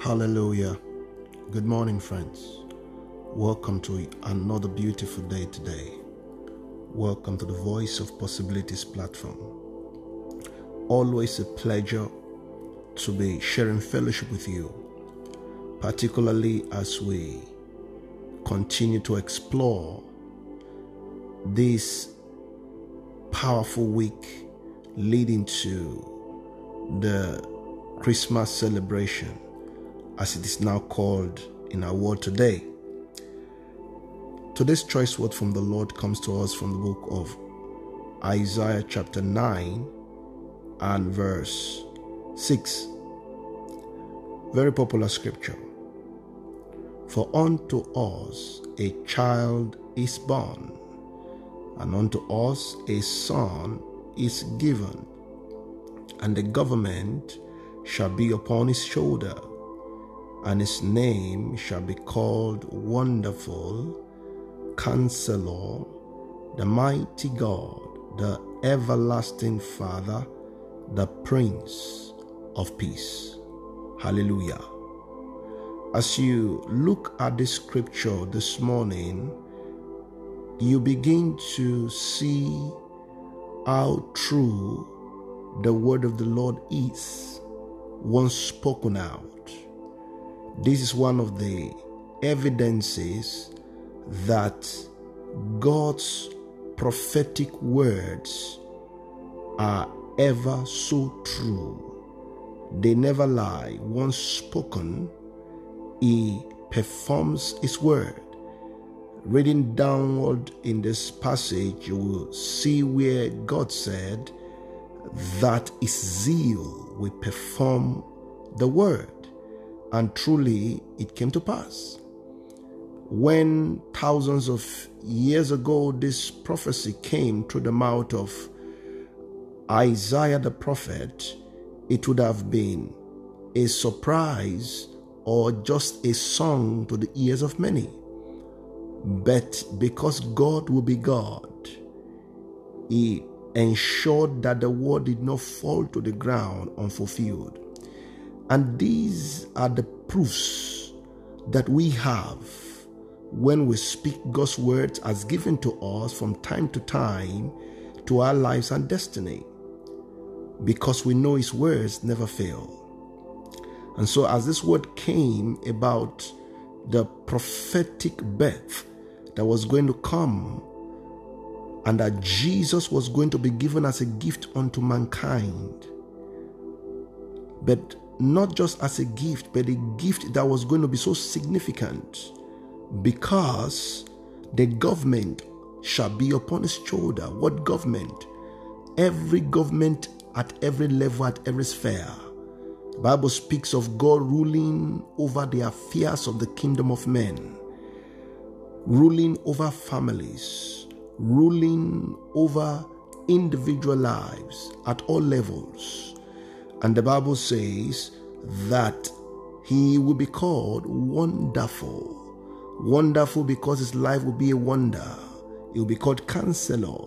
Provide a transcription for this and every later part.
Hallelujah. Good morning, friends. Welcome to another beautiful day today. Welcome to the Voice of Possibilities platform. Always a pleasure to be sharing fellowship with you, particularly as we continue to explore this powerful week leading to the Christmas celebration, as it is now called in our world today. Today's choice word from the Lord comes to us from the book of Isaiah, chapter 9, and verse 6. Very popular scripture. For unto us a child is born, and unto us a son is given, and the government shall be upon his shoulder, and his name shall be called Wonderful, Counselor, the Mighty God, the Everlasting Father, the Prince of Peace. Hallelujah. As you look at this scripture this morning, you begin to see how true the word of the Lord is once spoken out. This is one of the evidences that God's prophetic words are ever so true. They never lie. Once spoken, He performs His word. Reading downward in this passage, you will see where God said that His zeal will perform the word. And truly, it came to pass. When thousands of years ago this prophecy came through the mouth of Isaiah the prophet, it would have been a surprise or just a song to the ears of many. But because God will be God, He ensured that the word did not fall to the ground unfulfilled. And these are the proofs that we have when we speak God's words as given to us from time to time to our lives and destiny. Because we know His words never fail. And so, as this word came about the prophetic birth that was going to come, and that Jesus was going to be given as a gift unto mankind, but not just as a gift, but a gift that was going to be so significant because the government shall be upon his shoulder. What government? Every government at every level, at every sphere. The Bible speaks of God ruling over the affairs of the kingdom of men, ruling over families, ruling over individual lives at all levels. And the Bible says that he will be called wonderful. Wonderful because his life will be a wonder. He will be called counselor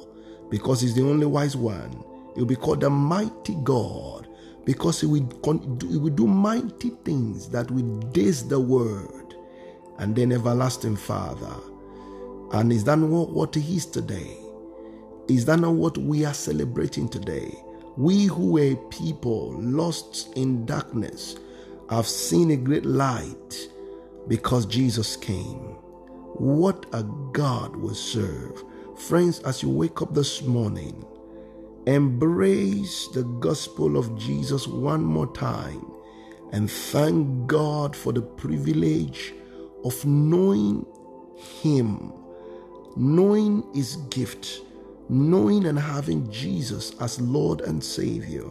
because he's the only wise one. He will be called the mighty God because he will, he will do mighty things that will daze the world. And then everlasting Father. And is that not what he is today? Is that not what we are celebrating today? We who were people lost in darkness have seen a great light because Jesus came. What a God we serve. Friends, as you wake up this morning, embrace the gospel of Jesus one more time and thank God for the privilege of knowing Him, knowing His gift, knowing and having Jesus as Lord and Savior.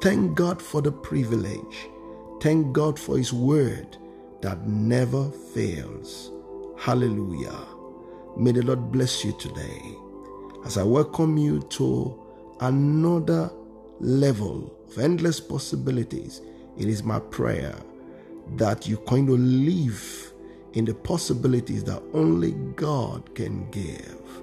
Thank God for the privilege. Thank God for His word that never fails. Hallelujah. May the Lord bless you today as I welcome you to another level of endless possibilities. It is my prayer that you kind of live in the possibilities that only God can give.